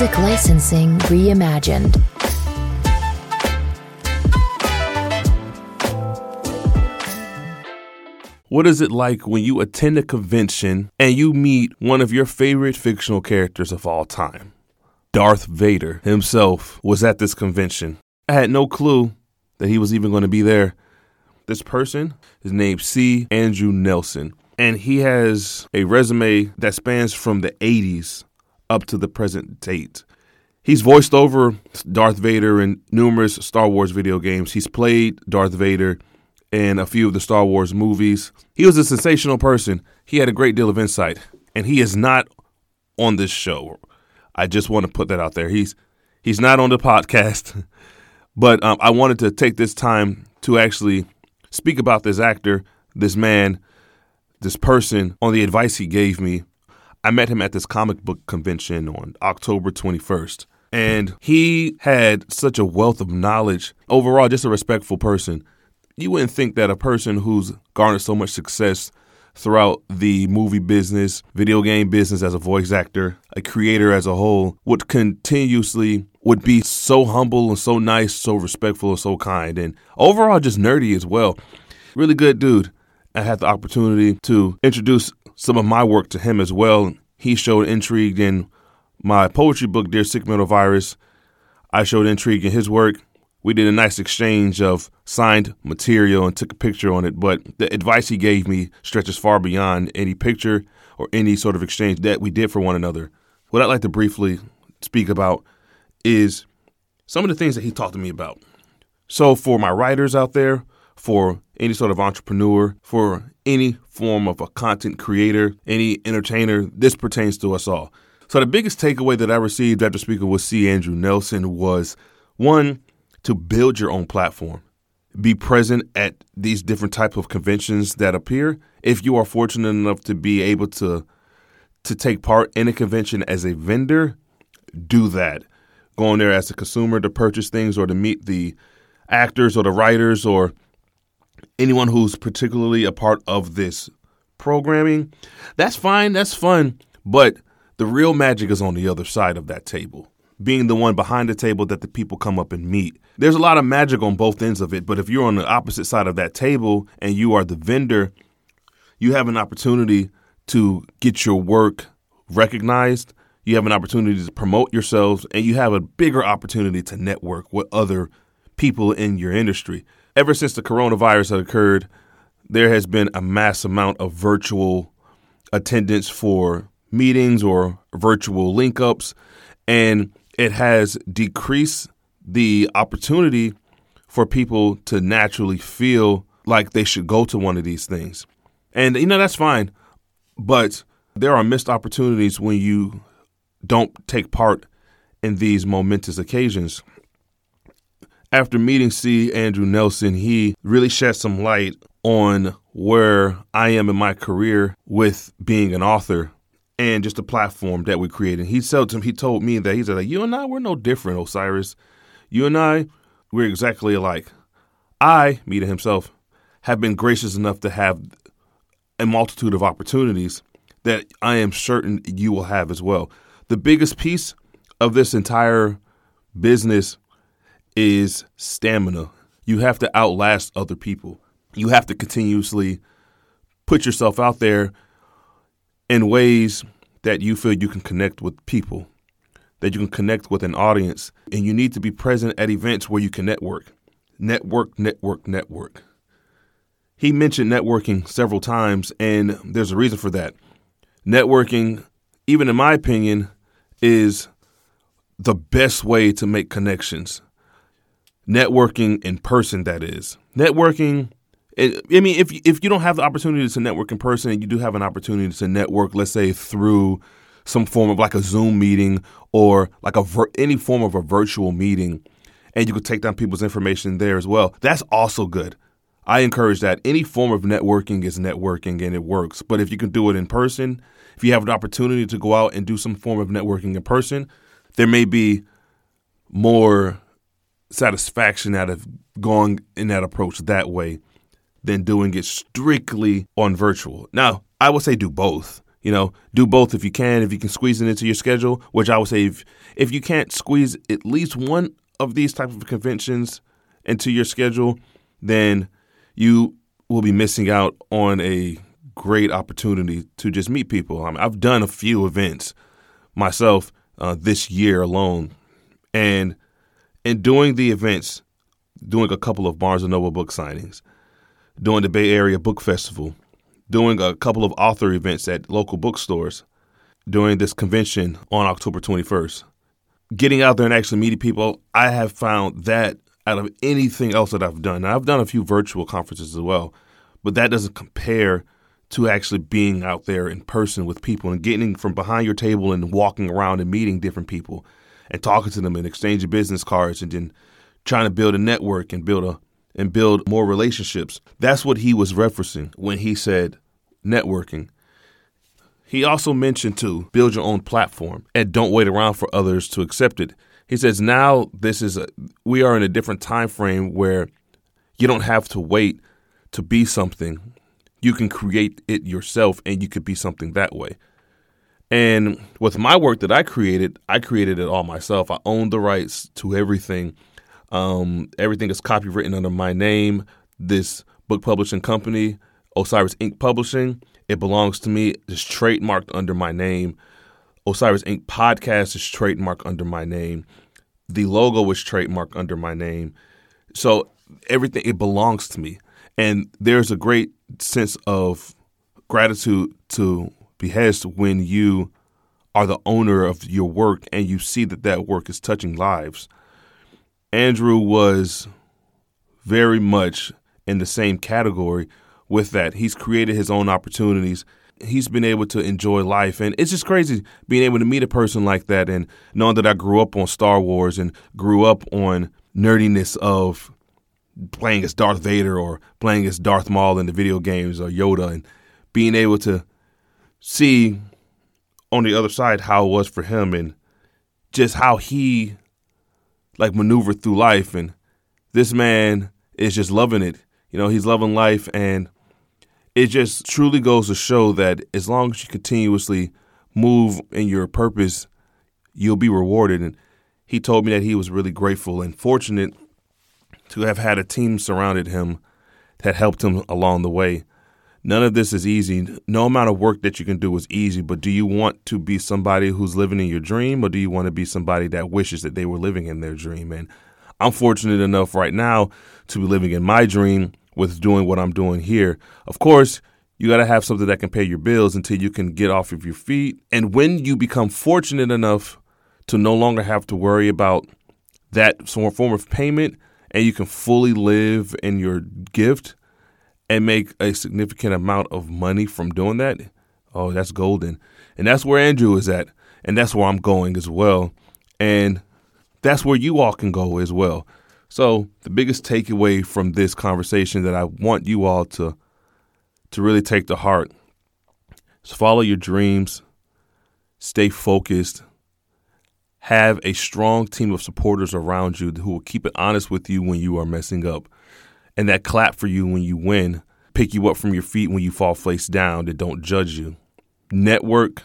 Music licensing reimagined. What is it like when you attend a convention and you meet one of your favorite fictional characters of all time? Darth Vader himself was at this convention. I had no clue that he was even going to be there. This person is named C. Andrew Nelson, and he has a resume that spans from the 80s up to the present date. He's voiced over Darth Vader in numerous Star Wars video games. He's played Darth Vader in a few of the Star Wars movies. He was a sensational person. He had a great deal of insight, and he is not on this show. I just want to put that out there. He's he's not on the podcast, but um, I wanted to take this time to actually speak about this actor, this man, this person on the advice he gave me. I met him at this comic book convention on October 21st. And he had such a wealth of knowledge. Overall, just a respectful person you wouldn't think that a person who's garnered so much success throughout the movie business, video game business as a voice actor, a creator as a whole, would continuously would be so humble and so nice, so respectful and so kind, and overall just nerdy as well. Really good dude. I had the opportunity to introduce some of my work to him as well. He showed intrigue in my poetry book, Dear Sick Metal Virus. I showed intrigue in his work we did a nice exchange of signed material and took a picture on it. But the advice he gave me stretches far beyond any picture or any sort of exchange that we did for one another. What I'd like to briefly speak about is some of the things that he talked to me about. So, for my writers out there, for any sort of entrepreneur, for any form of a content creator, any entertainer, this pertains to us all. So, the biggest takeaway that I received after speaking with C. Andrew Nelson was one, to build your own platform. Be present at these different types of conventions that appear. If you are fortunate enough to be able to to take part in a convention as a vendor, do that. Going there as a consumer to purchase things or to meet the actors or the writers or anyone who's particularly a part of this programming. That's fine, that's fun, but the real magic is on the other side of that table being the one behind the table that the people come up and meet. There's a lot of magic on both ends of it, but if you're on the opposite side of that table and you are the vendor, you have an opportunity to get your work recognized. You have an opportunity to promote yourselves, and you have a bigger opportunity to network with other people in your industry. Ever since the coronavirus had occurred, there has been a mass amount of virtual attendance for meetings or virtual link ups. And it has decreased the opportunity for people to naturally feel like they should go to one of these things. And, you know, that's fine. But there are missed opportunities when you don't take part in these momentous occasions. After meeting C. Andrew Nelson, he really shed some light on where I am in my career with being an author and just a platform that we created. He told him, he told me that he said, like, you and I, we're no different, O'Cyrus. You and I, we're exactly alike. I, me to himself, have been gracious enough to have a multitude of opportunities that I am certain you will have as well. The biggest piece of this entire business is stamina. You have to outlast other people. You have to continuously put yourself out there in ways that you feel you can connect with people, that you can connect with an audience, and you need to be present at events where you can network. Network, network, network. He mentioned networking several times, and there's a reason for that. Networking, even in my opinion, is the best way to make connections. Networking in person, that is. Networking I mean, if if you don't have the opportunity to network in person, you do have an opportunity to network, let's say through some form of like a Zoom meeting or like a any form of a virtual meeting, and you could take down people's information there as well. That's also good. I encourage that. Any form of networking is networking and it works. But if you can do it in person, if you have an opportunity to go out and do some form of networking in person, there may be more satisfaction out of going in that approach that way than doing it strictly on virtual. Now, I would say do both. You know, do both if you can, if you can squeeze it into your schedule, which I would say if, if you can't squeeze at least one of these type of conventions into your schedule, then you will be missing out on a great opportunity to just meet people. I mean, I've done a few events myself uh, this year alone, and in doing the events, doing a couple of Barnes and Noble book signings, doing the Bay Area Book Festival, doing a couple of author events at local bookstores, during this convention on October 21st. Getting out there and actually meeting people, I have found that out of anything else that I've done. Now, I've done a few virtual conferences as well, but that doesn't compare to actually being out there in person with people and getting from behind your table and walking around and meeting different people and talking to them and exchanging business cards and then trying to build a network and build a and build more relationships. That's what he was referencing when he said networking. He also mentioned to build your own platform and don't wait around for others to accept it. He says now this is a we are in a different time frame where you don't have to wait to be something you can create it yourself and you could be something that way. And with my work that I created, I created it all myself. I own the rights to everything. Um, everything is copywritten under my name. This book publishing company, O'Cyrus Ink Publishing, it belongs to me. It's trademarked under my name. O'Cyrus Ink Podcast is trademarked under my name. The logo is trademarked under my name. So everything it belongs to me. And there's a great sense of gratitude to behest when you are the owner of your work and you see that that work is touching lives. Andrew was very much in the same category with that. He's created his own opportunities. He's been able to enjoy life. And it's just crazy being able to meet a person like that and knowing that I grew up on Star Wars and grew up on nerdiness of playing as Darth Vader or playing as Darth Maul in the video games or Yoda and being able to see on the other side how it was for him and just how he like maneuvered through life and this man is just loving it. You know, he's loving life and it just truly goes to show that as long as you continuously move in your purpose, you'll be rewarded. And he told me that he was really grateful and fortunate to have had a team surrounded him that helped him along the way. None of this is easy. No amount of work that you can do is easy, but do you want to be somebody who's living in your dream or do you want to be somebody that wishes that they were living in their dream? And I'm fortunate enough right now to be living in my dream with doing what I'm doing here. Of course, you got to have something that can pay your bills until you can get off of your feet. And when you become fortunate enough to no longer have to worry about that form of payment, and you can fully live in your gift and make a significant amount of money from doing that, oh, that's golden. And that's where Andrew is at. And that's where I'm going as well. And that's where you all can go as well. So, the biggest takeaway from this conversation that I want you all to to really take to heart is follow your dreams, stay focused, have a strong team of supporters around you who will keep it honest with you when you are messing up and that clap for you when you win, pick you up from your feet when you fall face down, that don't judge you. Network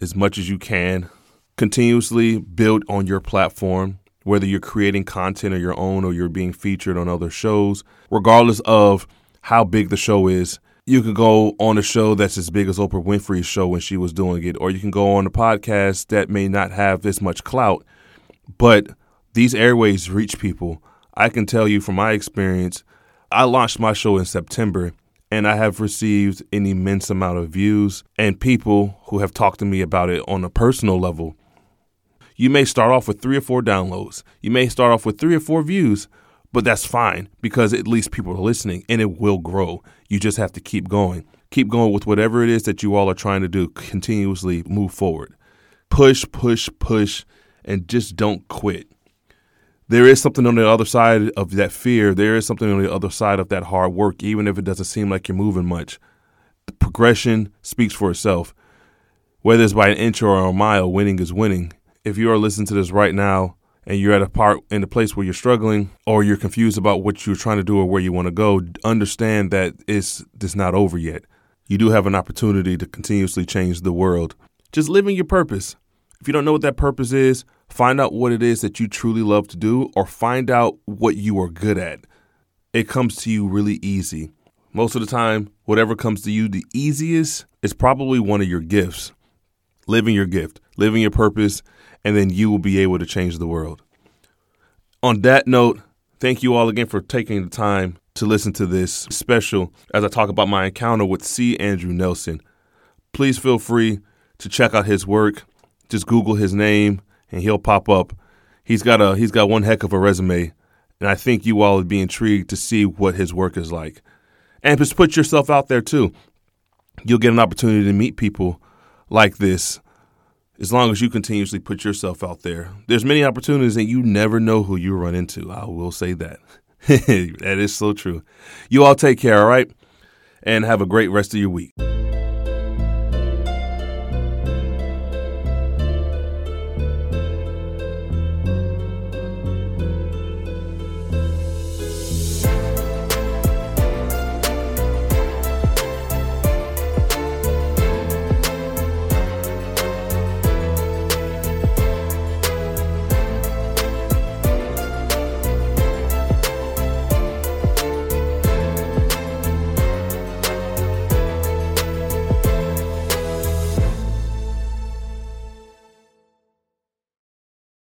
as much as you can. Continuously build on your platform, whether you're creating content of your own or you're being featured on other shows, regardless of how big the show is you can go on a show that's as big as Oprah Winfrey's show when she was doing it, or you can go on a podcast that may not have this much clout, but these airways reach people. I can tell you from my experience, I launched my show in September and I have received an immense amount of views and people who have talked to me about it on a personal level. You may start off with three or four downloads, you may start off with three or four views, but that's fine because at least people are listening and it will grow. You just have to keep going. Keep going with whatever it is that you all are trying to do. Continuously move forward. Push, push, push, and just don't quit. There is something on the other side of that fear. There is something on the other side of that hard work, even if it doesn't seem like you're moving much. The progression speaks for itself. Whether it's by an inch or a mile, winning is winning. If you are listening to this right now, and you're at a part in a place where you're struggling or you're confused about what you're trying to do or where you want to go, understand that it's it's not over yet. you do have an opportunity to continuously change the world. Just living your purpose. If you don't know what that purpose is, find out what it is that you truly love to do or find out what you are good at. It comes to you really easy. Most of the time, whatever comes to you the easiest is probably one of your gifts. Living your gift, living your purpose, and then you will be able to change the world. On that note, thank you all again for taking the time to listen to this special as I talk about my encounter with C. Andrew Nelson. Please feel free to check out his work. Just Google his name and he'll pop up. He's got a he's got one heck of a resume, and I think you all would be intrigued to see what his work is like. And just put yourself out there too. You'll get an opportunity to meet people like this as long as you continuously put yourself out there. There's many opportunities and you never know who you run into. I will say that. that is so true. You all take care, all right? And have a great rest of your week.